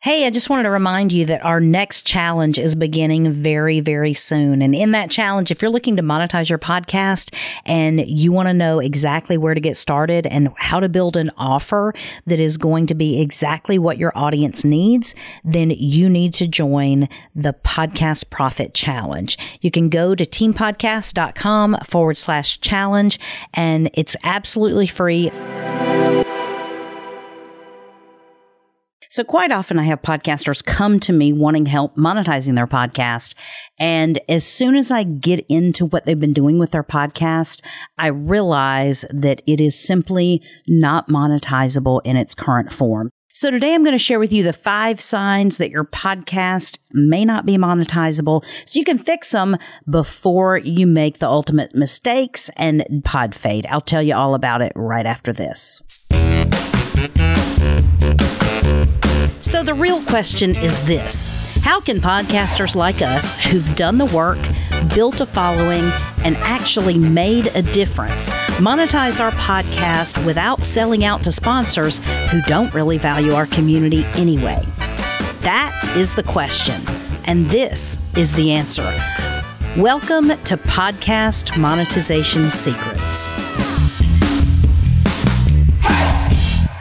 Hey, I just wanted to remind you that our next challenge is beginning very, very soon. And in that challenge, if you're looking to monetize your podcast and you want to know exactly where to get started and how to build an offer that is going to be exactly what your audience needs, then you need to join the Podcast Profit Challenge. You can go to teampodcast.com forward slash challenge and it's absolutely free. So quite often I have podcasters come to me wanting help monetizing their podcast. And as soon as I get into what they've been doing with their podcast, I realize that it is simply not monetizable in its current form. So today I'm going to share with you the five signs that your podcast may not be monetizable so you can fix them before you make the ultimate mistakes and pod fade. I'll tell you all about it right after this. So the real question is this How can podcasters like us who've done the work, built a following, and actually made a difference monetize our podcast without selling out to sponsors who don't really value our community anyway? That is the question. And this is the answer. Welcome to Podcast Monetization Secrets.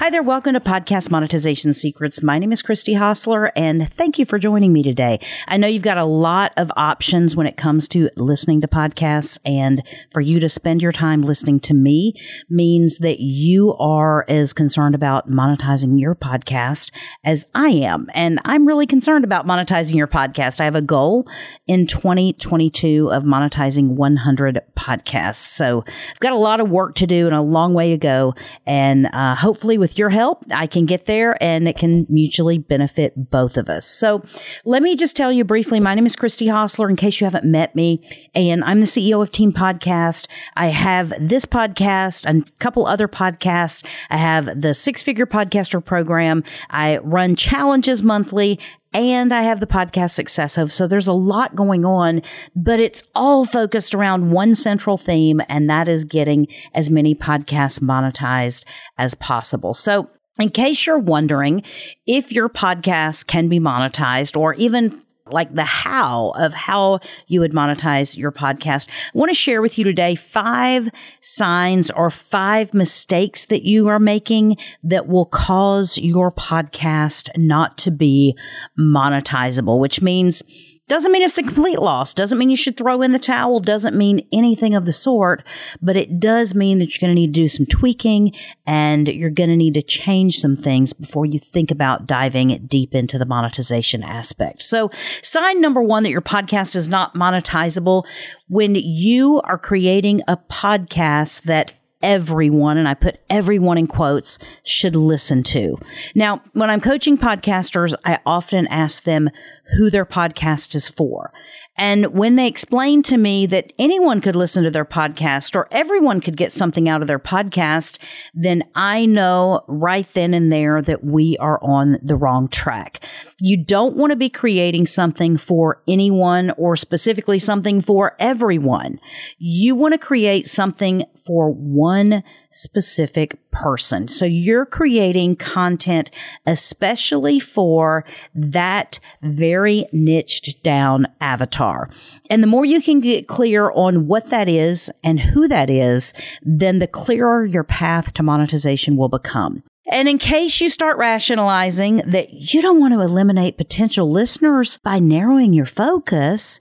Hi there. Welcome to Podcast Monetization Secrets. My name is Christy Hostler and thank you for joining me today. I know you've got a lot of options when it comes to listening to podcasts and for you to spend your time listening to me means that you are as concerned about monetizing your podcast as I am. And I'm really concerned about monetizing your podcast. I have a goal in 2022 of monetizing 100 podcasts. So I've got a lot of work to do and a long way to go. And uh, hopefully with your help, I can get there and it can mutually benefit both of us. So let me just tell you briefly my name is Christy Hostler, in case you haven't met me, and I'm the CEO of Team Podcast. I have this podcast, a couple other podcasts. I have the Six Figure Podcaster program. I run challenges monthly and I have the podcast Success. So there's a lot going on, but it's all focused around one central theme, and that is getting as many podcasts monetized as possible. So in case you're wondering if your podcast can be monetized or even like the how of how you would monetize your podcast. I want to share with you today five signs or five mistakes that you are making that will cause your podcast not to be monetizable, which means doesn't mean it's a complete loss. Doesn't mean you should throw in the towel. Doesn't mean anything of the sort. But it does mean that you're going to need to do some tweaking and you're going to need to change some things before you think about diving deep into the monetization aspect. So sign number one that your podcast is not monetizable when you are creating a podcast that everyone, and I put everyone in quotes, should listen to. Now, when I'm coaching podcasters, I often ask them who their podcast is for. And when they explain to me that anyone could listen to their podcast or everyone could get something out of their podcast, then I know right then and there that we are on the wrong track. You don't want to be creating something for anyone or specifically something for everyone. You want to create something for one specific person. So you're creating content especially for that very niched down avatar. And the more you can get clear on what that is and who that is, then the clearer your path to monetization will become. And in case you start rationalizing that you don't want to eliminate potential listeners by narrowing your focus,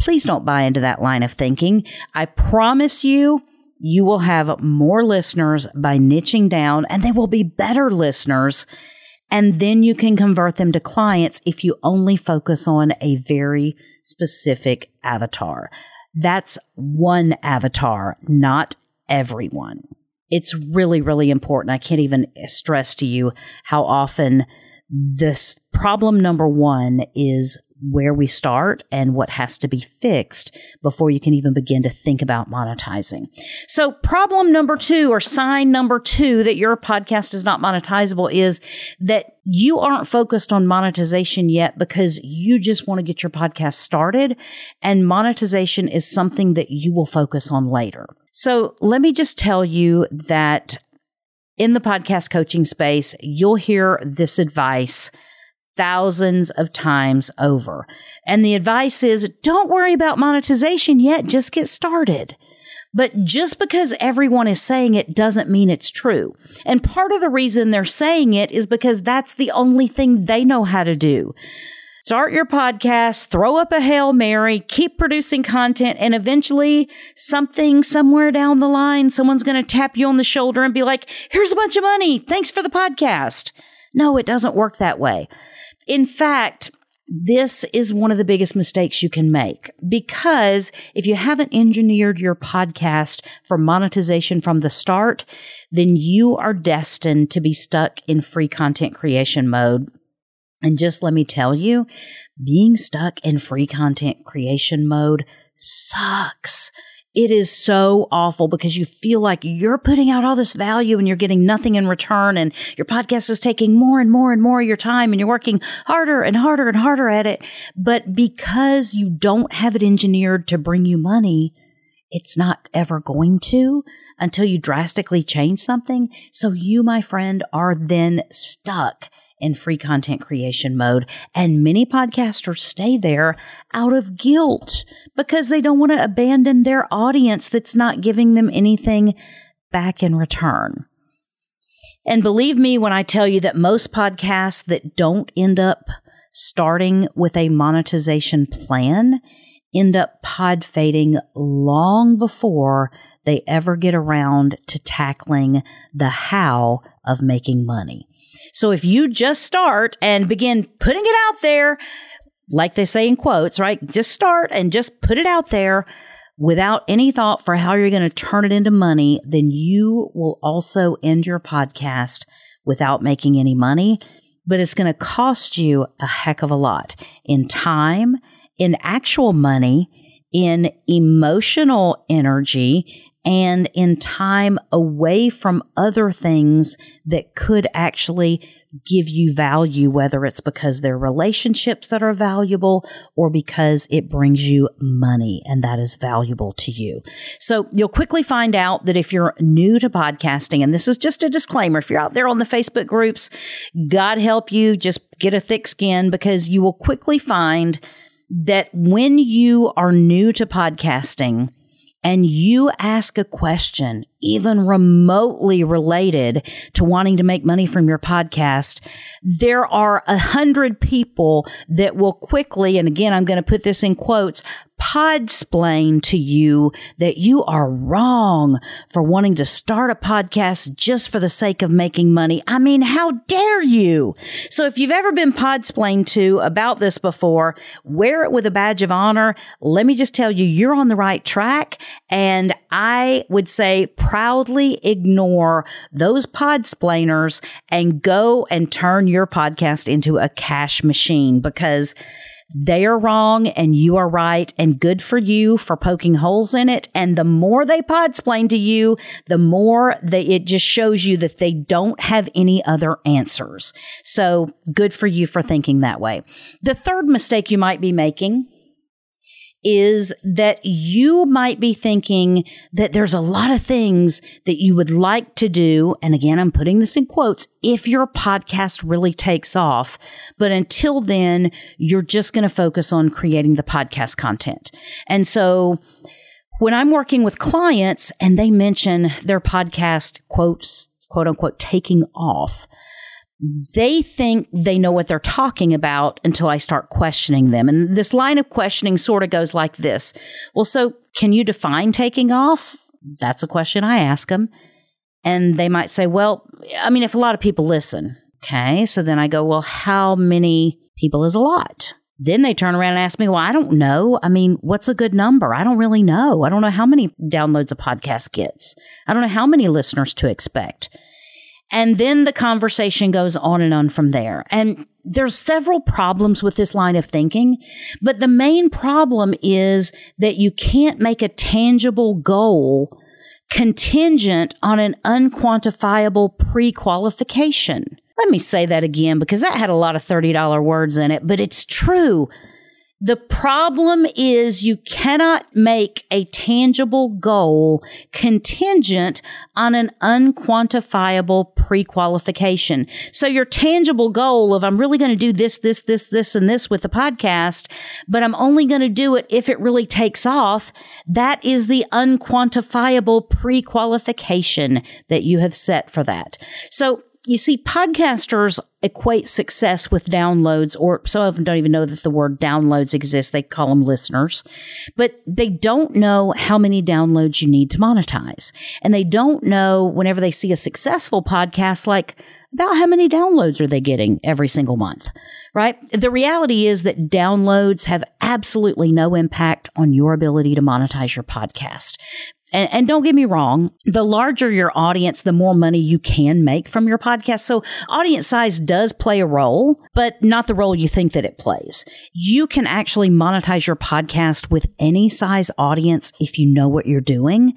please don't buy into that line of thinking. I promise you, you will have more listeners by niching down and they will be better listeners. And then you can convert them to clients if you only focus on a very specific avatar. That's one avatar, not everyone. It's really, really important. I can't even stress to you how often this problem number one is where we start and what has to be fixed before you can even begin to think about monetizing. So problem number two or sign number two that your podcast is not monetizable is that you aren't focused on monetization yet because you just want to get your podcast started and monetization is something that you will focus on later. So let me just tell you that in the podcast coaching space, you'll hear this advice thousands of times over. And the advice is don't worry about monetization yet, just get started. But just because everyone is saying it doesn't mean it's true. And part of the reason they're saying it is because that's the only thing they know how to do. Start your podcast, throw up a Hail Mary, keep producing content, and eventually something somewhere down the line, someone's going to tap you on the shoulder and be like, here's a bunch of money. Thanks for the podcast. No, it doesn't work that way. In fact, this is one of the biggest mistakes you can make because if you haven't engineered your podcast for monetization from the start, then you are destined to be stuck in free content creation mode. And just let me tell you, being stuck in free content creation mode sucks. It is so awful because you feel like you're putting out all this value and you're getting nothing in return. And your podcast is taking more and more and more of your time and you're working harder and harder and harder at it. But because you don't have it engineered to bring you money, it's not ever going to until you drastically change something. So you, my friend, are then stuck in free content creation mode. And many podcasters stay there out of guilt because they don't want to abandon their audience that's not giving them anything back in return. And believe me when I tell you that most podcasts that don't end up starting with a monetization plan end up pod fading long before they ever get around to tackling the how of making money. So if you just start and begin putting it out there, like they say in quotes, right? Just start and just put it out there without any thought for how you're going to turn it into money, then you will also end your podcast without making any money. But it's going to cost you a heck of a lot in time, in actual money, in emotional energy, and in time away from other things that could actually give you value, whether it's because they're relationships that are valuable or because it brings you money and that is valuable to you. So you'll quickly find out that if you're new to podcasting, and this is just a disclaimer, if you're out there on the Facebook groups, God help you, just get a thick skin because you will quickly find that when you are new to podcasting, and you ask a question, even remotely related to wanting to make money from your podcast, there are a hundred people that will quickly, and again, I'm going to put this in quotes, podsplain to you that you are wrong for wanting to start a podcast just for the sake of making money. I mean, how dare you? So if you've ever been podsplained to about this before, wear it with a badge of honor. Let me just tell you, you're on the right track. And I would say proudly ignore those podsplainers and go and turn your podcast into a cash machine because they are wrong and you are right and good for you for poking holes in it. And the more they podsplain to you, the more that it just shows you that they don't have any other answers. So good for you for thinking that way. The third mistake you might be making is that you might be thinking that there's a lot of things that you would like to do. And again, I'm putting this in quotes if your podcast really takes off. But until then, you're just going to focus on creating the podcast content. And so when I'm working with clients and they mention their podcast quotes, quote unquote, taking off, they think they know what they're talking about until I start questioning them. And this line of questioning sort of goes like this. Well, so can you define taking off? That's a question I ask them. And they might say, well, I mean, if a lot of people listen, okay. So then I go, well, how many people is a lot? Then they turn around and ask me, well, I don't know. I mean, what's a good number? I don't really know. I don't know how many downloads a podcast gets. I don't know how many listeners to expect. And then the conversation goes on and on from there. And there's several problems with this line of thinking, but the main problem is that you can't make a tangible goal contingent on an unquantifiable pre-qualification. Let me say that again because that had a lot of $30 words in it, but it's true. The problem is you cannot make a tangible goal contingent on an unquantifiable pre-qualification. So your tangible goal of I'm really going to do this, this, this, this, and this with the podcast, but I'm only going to do it if it really takes off. That is the unquantifiable pre-qualification that you have set for that. So you see, podcasters equate success with downloads, or some of them don't even know that the word downloads exists. They call them listeners, but they don't know how many downloads you need to monetize. And they don't know whenever they see a successful podcast, like about how many downloads are they getting every single month, right? The reality is that downloads have absolutely no impact on your ability to monetize your podcast. And, and don't get me wrong, the larger your audience, the more money you can make from your podcast. So audience size does play a role, but not the role you think that it plays. You can actually monetize your podcast with any size audience if you know what you're doing.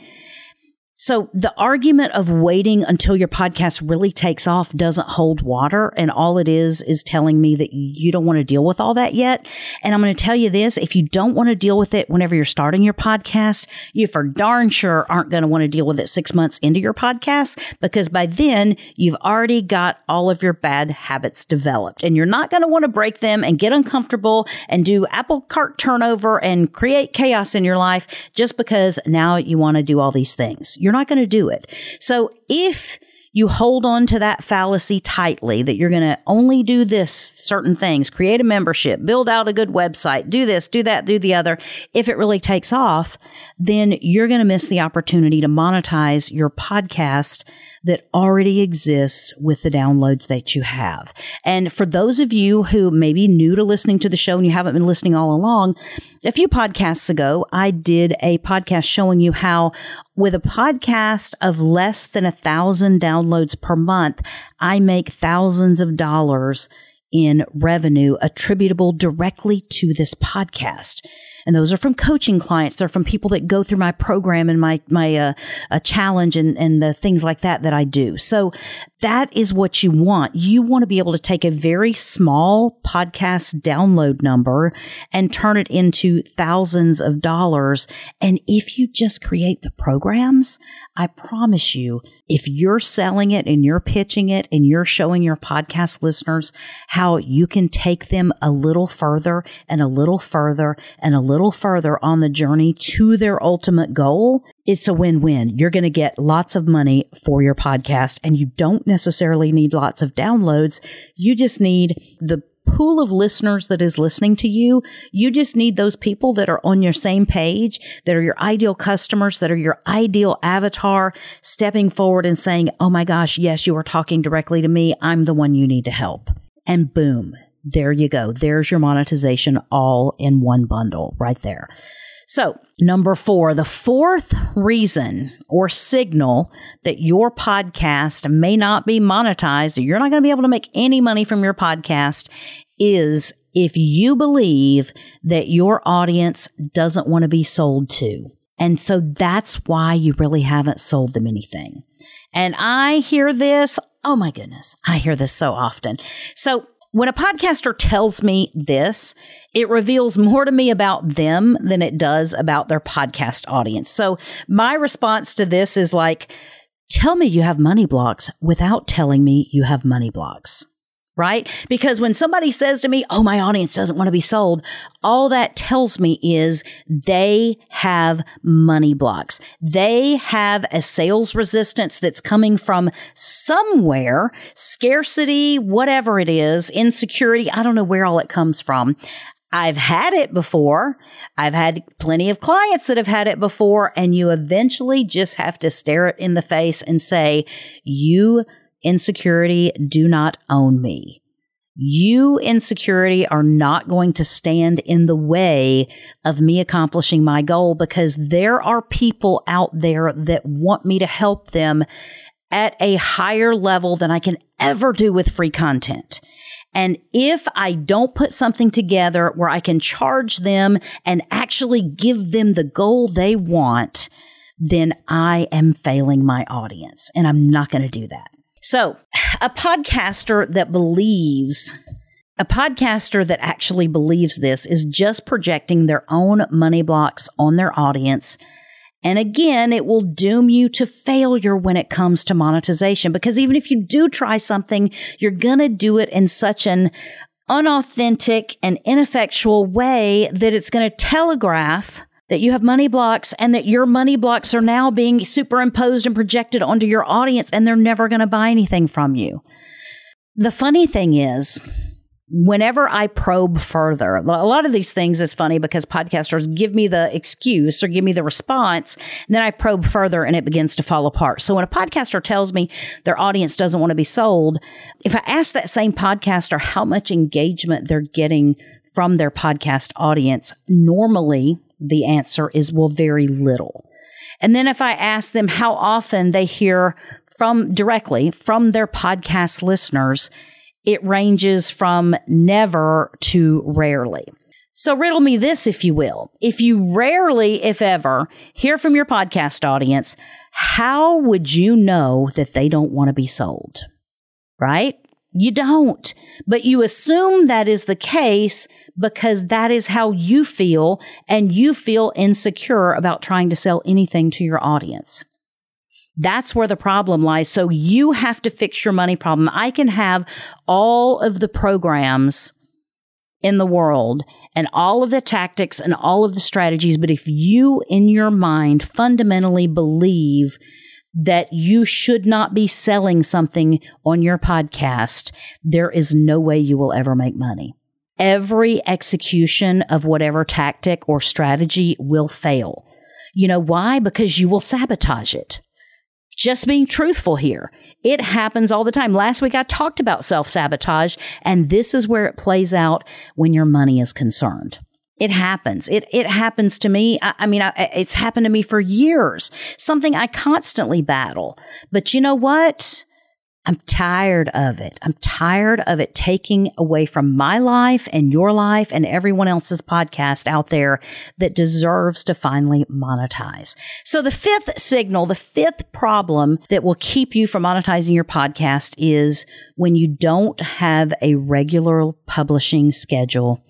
So the argument of waiting until your podcast really takes off doesn't hold water. And all it is, is telling me that you don't want to deal with all that yet. And I'm going to tell you this. If you don't want to deal with it whenever you're starting your podcast, you for darn sure aren't going to want to deal with it six months into your podcast because by then you've already got all of your bad habits developed and you're not going to want to break them and get uncomfortable and do apple cart turnover and create chaos in your life just because now you want to do all these things. You're not going to do it. So if you hold on to that fallacy tightly that you're going to only do this certain things, create a membership, build out a good website, do this, do that, do the other. If it really takes off, then you're going to miss the opportunity to monetize your podcast that already exists with the downloads that you have. And for those of you who may be new to listening to the show and you haven't been listening all along, a few podcasts ago, I did a podcast showing you how with a podcast of less than a thousand downloads per month, I make thousands of dollars in revenue attributable directly to this podcast and those are from coaching clients. They're from people that go through my program and my my uh, uh, challenge and and the things like that that I do. So that is what you want. You want to be able to take a very small podcast download number and turn it into thousands of dollars. And if you just create the programs, I promise you, if you're selling it and you're pitching it and you're showing your podcast listeners how you can take them a little further and a little further and a little further on the journey to their ultimate goal, it's a win-win. You're going to get lots of money for your podcast and you don't necessarily need lots of downloads. You just need the pool of listeners that is listening to you. You just need those people that are on your same page, that are your ideal customers, that are your ideal avatar stepping forward and saying, Oh my gosh, yes, you are talking directly to me. I'm the one you need to help. And boom, there you go. There's your monetization all in one bundle right there. So, number four, the fourth reason or signal that your podcast may not be monetized, or you're not going to be able to make any money from your podcast, is if you believe that your audience doesn't want to be sold to. And so that's why you really haven't sold them anything. And I hear this. Oh my goodness. I hear this so often. So when a podcaster tells me this, it reveals more to me about them than it does about their podcast audience. So my response to this is like, tell me you have money blocks without telling me you have money blocks right? Because when somebody says to me, Oh, my audience doesn't want to be sold, all that tells me is they have money blocks. They have a sales resistance that's coming from somewhere, scarcity, whatever it is, insecurity. I don't know where all it comes from. I've had it before. I've had plenty of clients that have had it before and you eventually just have to stare it in the face and say, you insecurity do not own me. You insecurity are not going to stand in the way of me accomplishing my goal because there are people out there that want me to help them at a higher level than I can ever do with free content. And if I don't put something together where I can charge them and actually give them the goal they want, then I am failing my audience and I'm not going to do that. So, a podcaster that believes A podcaster that actually believes this is just projecting their own money blocks on their audience. And again, it will doom you to failure when it comes to monetization because even if you do try something, you're going to do it in such an unauthentic and ineffectual way that it's going to telegraph that you have money blocks and that your money blocks are now being superimposed and projected onto your audience and they're never going to buy anything from you. The funny thing is, whenever I probe further, a lot of these things is funny because podcasters give me the excuse or give me the response, and then I probe further and it begins to fall apart. So when a podcaster tells me their audience doesn't want to be sold, if I ask that same podcaster how much engagement they're getting from their podcast audience, normally the answer is well, very little. And then if I ask them how often they hear from directly from their podcast listeners, it ranges from never to rarely. So riddle me this, if you will. If you rarely, if ever, hear from your podcast audience, how would you know that they don't want to be sold? Right? You don't, but you assume that is the case because that is how you feel and you feel insecure about trying to sell anything to your audience. That's where the problem lies. So you have to fix your money problem. I can have all of the programs in the world and all of the tactics and all of the strategies. But if you in your mind fundamentally believe that you should not be selling something on your podcast, there is no way you will ever make money. Every execution of whatever tactic or strategy will fail. You know why? Because you will sabotage it just being truthful here. It happens all the time. Last week I talked about self sabotage, and this is where it plays out when your money is concerned. It happens. It it happens to me. I, I mean, I, it's happened to me for years. Something I constantly battle. But you know what? I'm tired of it. I'm tired of it taking away from my life and your life and everyone else's podcast out there that deserves to finally monetize. So the fifth signal, the fifth problem that will keep you from monetizing your podcast is when you don't have a regular publishing schedule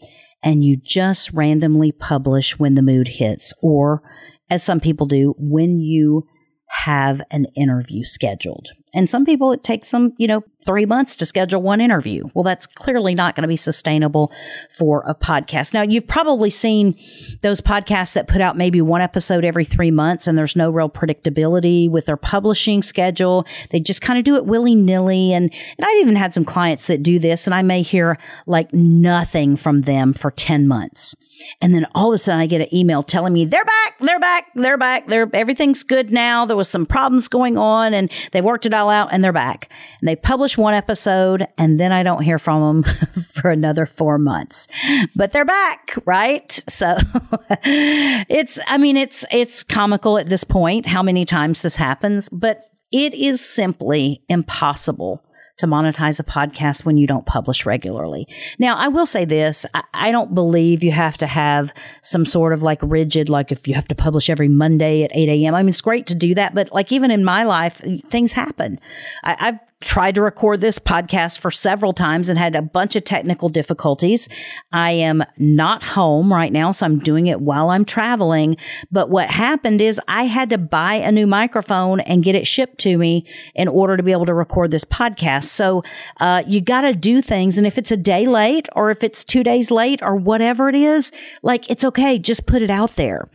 and you just randomly publish when the mood hits or as some people do, when you have an interview scheduled. And some people, it takes them, you know, three months to schedule one interview. Well, that's clearly not going to be sustainable for a podcast. Now, you've probably seen those podcasts that put out maybe one episode every three months and there's no real predictability with their publishing schedule. They just kind of do it willy nilly. And, and I've even had some clients that do this and I may hear like nothing from them for 10 months. And then all of a sudden I get an email telling me they're back, they're back, they're back, they're everything's good now. There was some problems going on and they worked it all out and they're back. And they publish one episode and then I don't hear from them for another four months. But they're back, right? So it's I mean it's it's comical at this point how many times this happens, but it is simply impossible to monetize a podcast when you don't publish regularly. Now, I will say this. I, I, don't believe you have to have some sort of like rigid, like if you have to publish every Monday at 8 a.m. I mean, it's great to do that, but like even in my life, things happen. I, I've tried to record this podcast for several times and had a bunch of technical difficulties. I am not home right now, so I'm doing it while I'm traveling. But what happened is I had to buy a new microphone and get it shipped to me in order to be able to record this podcast. So uh, you got to do things. And if it's a day late or if it's two days late or whatever it is, like it's okay. Just put it out there.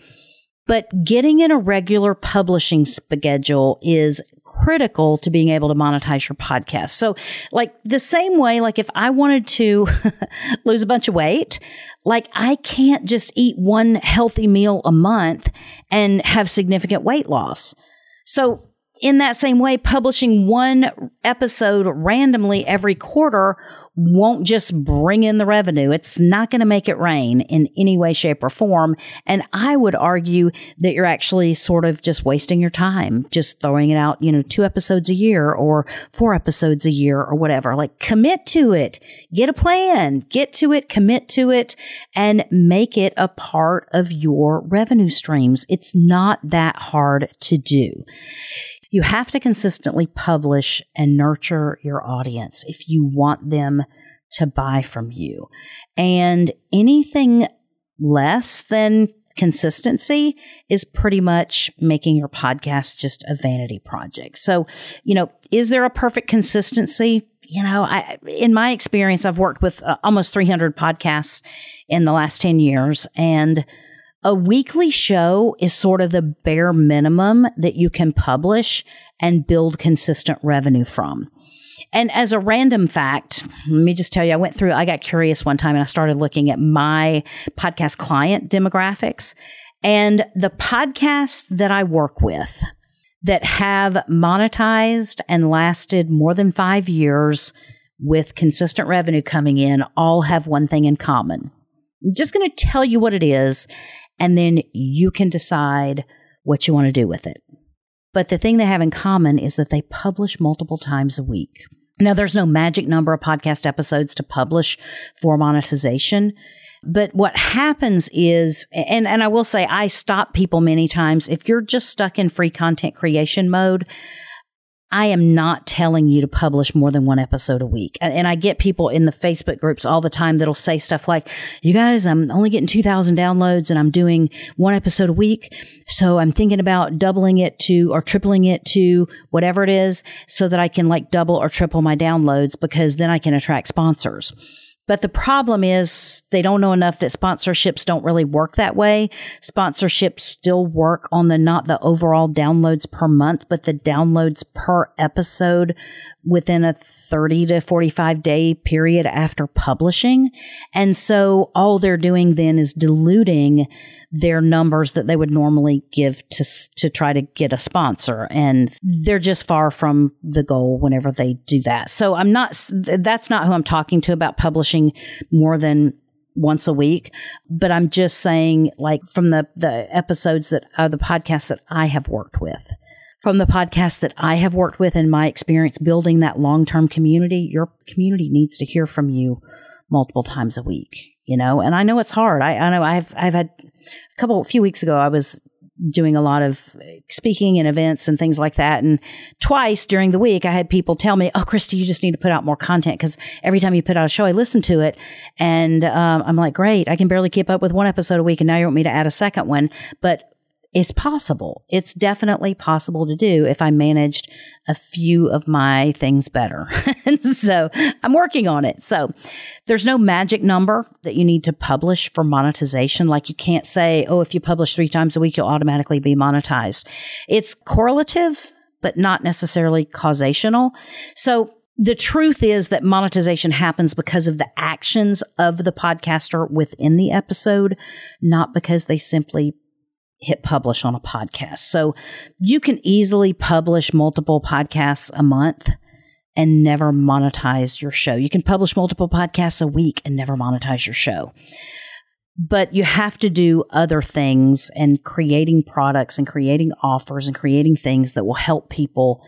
But getting in a regular publishing schedule is critical to being able to monetize your podcast. So, like the same way, like if I wanted to lose a bunch of weight, like I can't just eat one healthy meal a month and have significant weight loss. So, in that same way, publishing one episode randomly every quarter won't just bring in the revenue. It's not going to make it rain in any way, shape, or form. And I would argue that you're actually sort of just wasting your time, just throwing it out, you know, two episodes a year or four episodes a year or whatever. Like commit to it, get a plan, get to it, commit to it, and make it a part of your revenue streams. It's not that hard to do. You have to consistently publish and nurture your audience if you want them to buy from you. And anything less than consistency is pretty much making your podcast just a vanity project. So, you know, is there a perfect consistency? You know, I, in my experience, I've worked with uh, almost 300 podcasts in the last 10 years and a weekly show is sort of the bare minimum that you can publish and build consistent revenue from. And as a random fact, let me just tell you, I went through, I got curious one time and I started looking at my podcast client demographics and the podcasts that I work with that have monetized and lasted more than five years with consistent revenue coming in all have one thing in common. I'm just going to tell you what it is, and then you can decide what you want to do with it. But the thing they have in common is that they publish multiple times a week. Now, there's no magic number of podcast episodes to publish for monetization. But what happens is, and, and I will say, I stop people many times. If you're just stuck in free content creation mode, I am not telling you to publish more than one episode a week. And, and, I get people in the Facebook groups all the time that'll say stuff like, you guys, I'm only getting 2000 downloads and I'm doing one episode a week. So I'm thinking about doubling it to or tripling it to whatever it is so that I can like double or triple my downloads because then I can attract sponsors. But the problem is they don't know enough that sponsorships don't really work that way. Sponsorships still work on the not the overall downloads per month, but the downloads per episode within a 30 to 45 day period after publishing. And so all they're doing then is diluting their numbers that they would normally give to to try to get a sponsor. And they're just far from the goal whenever they do that. So I'm not that's not who I'm talking to about publishing more than once a week, but I'm just saying like from the the episodes that are the podcasts that I have worked with. From the podcast that I have worked with in my experience building that long term community, your community needs to hear from you multiple times a week, you know, and I know it's hard. I, I know I've, I've had a couple, a few weeks ago, I was doing a lot of speaking and events and things like that. And twice during the week, I had people tell me, Oh, Christy, you just need to put out more content. Cause every time you put out a show, I listen to it. And, um, I'm like, great. I can barely keep up with one episode a week. And now you want me to add a second one. But it's possible. It's definitely possible to do if I managed a few of my things better. so I'm working on it. So there's no magic number that you need to publish for monetization. Like you can't say, oh, if you publish three times a week, you'll automatically be monetized. It's correlative, but not necessarily causational. So the truth is that monetization happens because of the actions of the podcaster within the episode, not because they simply hit publish on a podcast. So you can easily publish multiple podcasts a month and never monetize your show. You can publish multiple podcasts a week and never monetize your show. But you have to do other things and creating products and creating offers and creating things that will help people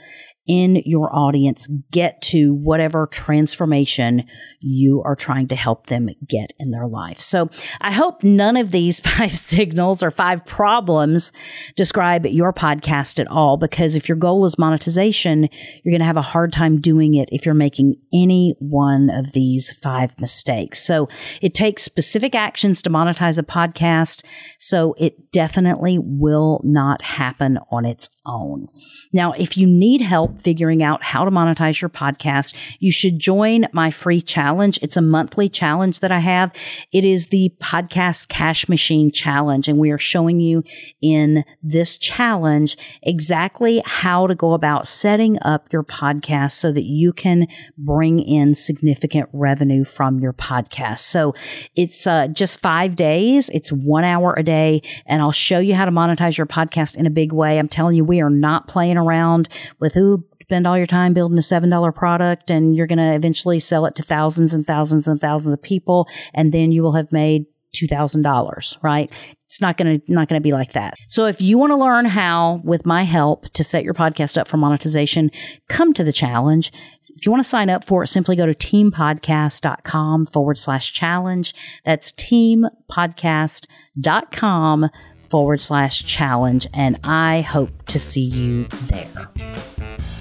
in your audience get to whatever transformation you are trying to help them get in their life. So I hope none of these five signals or five problems describe your podcast at all, because if your goal is monetization, you're going to have a hard time doing it if you're making any one of these five mistakes. So it takes specific actions to monetize a podcast. So it definitely will not happen on its own. Now, if you need help figuring out how to monetize your podcast, you should join my free challenge. It's a monthly challenge that I have. It is the podcast cash machine challenge. And we are showing you in this challenge exactly how to go about setting up your podcast so that you can bring in significant revenue from your podcast. So it's uh, just five days. It's one hour a day and I'll show you how to monetize your podcast in a big way. I'm telling you, we are not playing around with who spend all your time building a $7 product and you're going to eventually sell it to thousands and thousands and thousands of people. And then you will have made $2,000, right? It's not going to, not going to be like that. So if you want to learn how, with my help, to set your podcast up for monetization, come to the challenge. If you want to sign up for it, simply go to teampodcast.com forward slash challenge. That's teampodcast.com forward slash challenge. And I hope to see you there.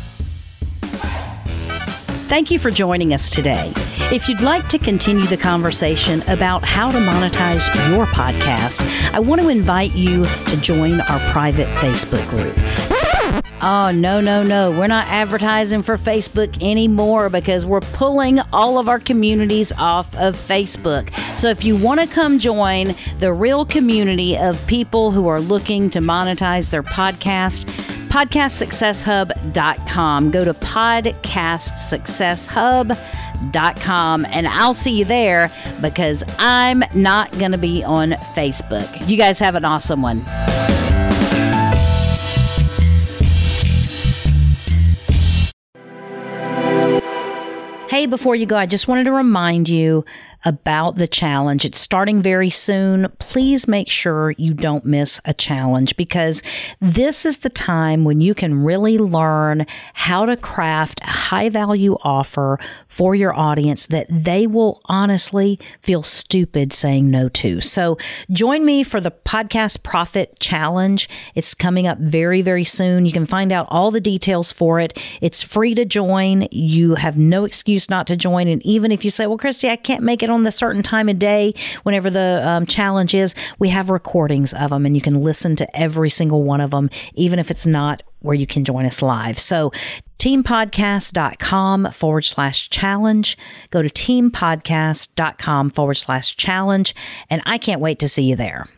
Thank you for joining us today. If you'd like to continue the conversation about how to monetize your podcast, I want to invite you to join our private Facebook group. Oh, no, no, no. We're not advertising for Facebook anymore because we're pulling all of our communities off of Facebook. So if you want to come join the real community of people who are looking to monetize their podcast, podcastsuccesshub.com. Go to podcastsuccesshub.com and I'll see you there because I'm not going to be on Facebook. You guys have an awesome one. Hey, before you go, I just wanted to remind you about the challenge. It's starting very soon. Please make sure you don't miss a challenge because this is the time when you can really learn how to craft a high value offer for your audience that they will honestly feel stupid saying no to. So join me for the Podcast Profit Challenge. It's coming up very, very soon. You can find out all the details for it. It's free to join. You have no excuse not to join. And even if you say, well, Christy, I can't make it on the certain time of day, whenever the um, challenge is, we have recordings of them and you can listen to every single one of them, even if it's not where you can join us live. So, teampodcast.com forward slash challenge. Go to teampodcast.com forward slash challenge. And I can't wait to see you there.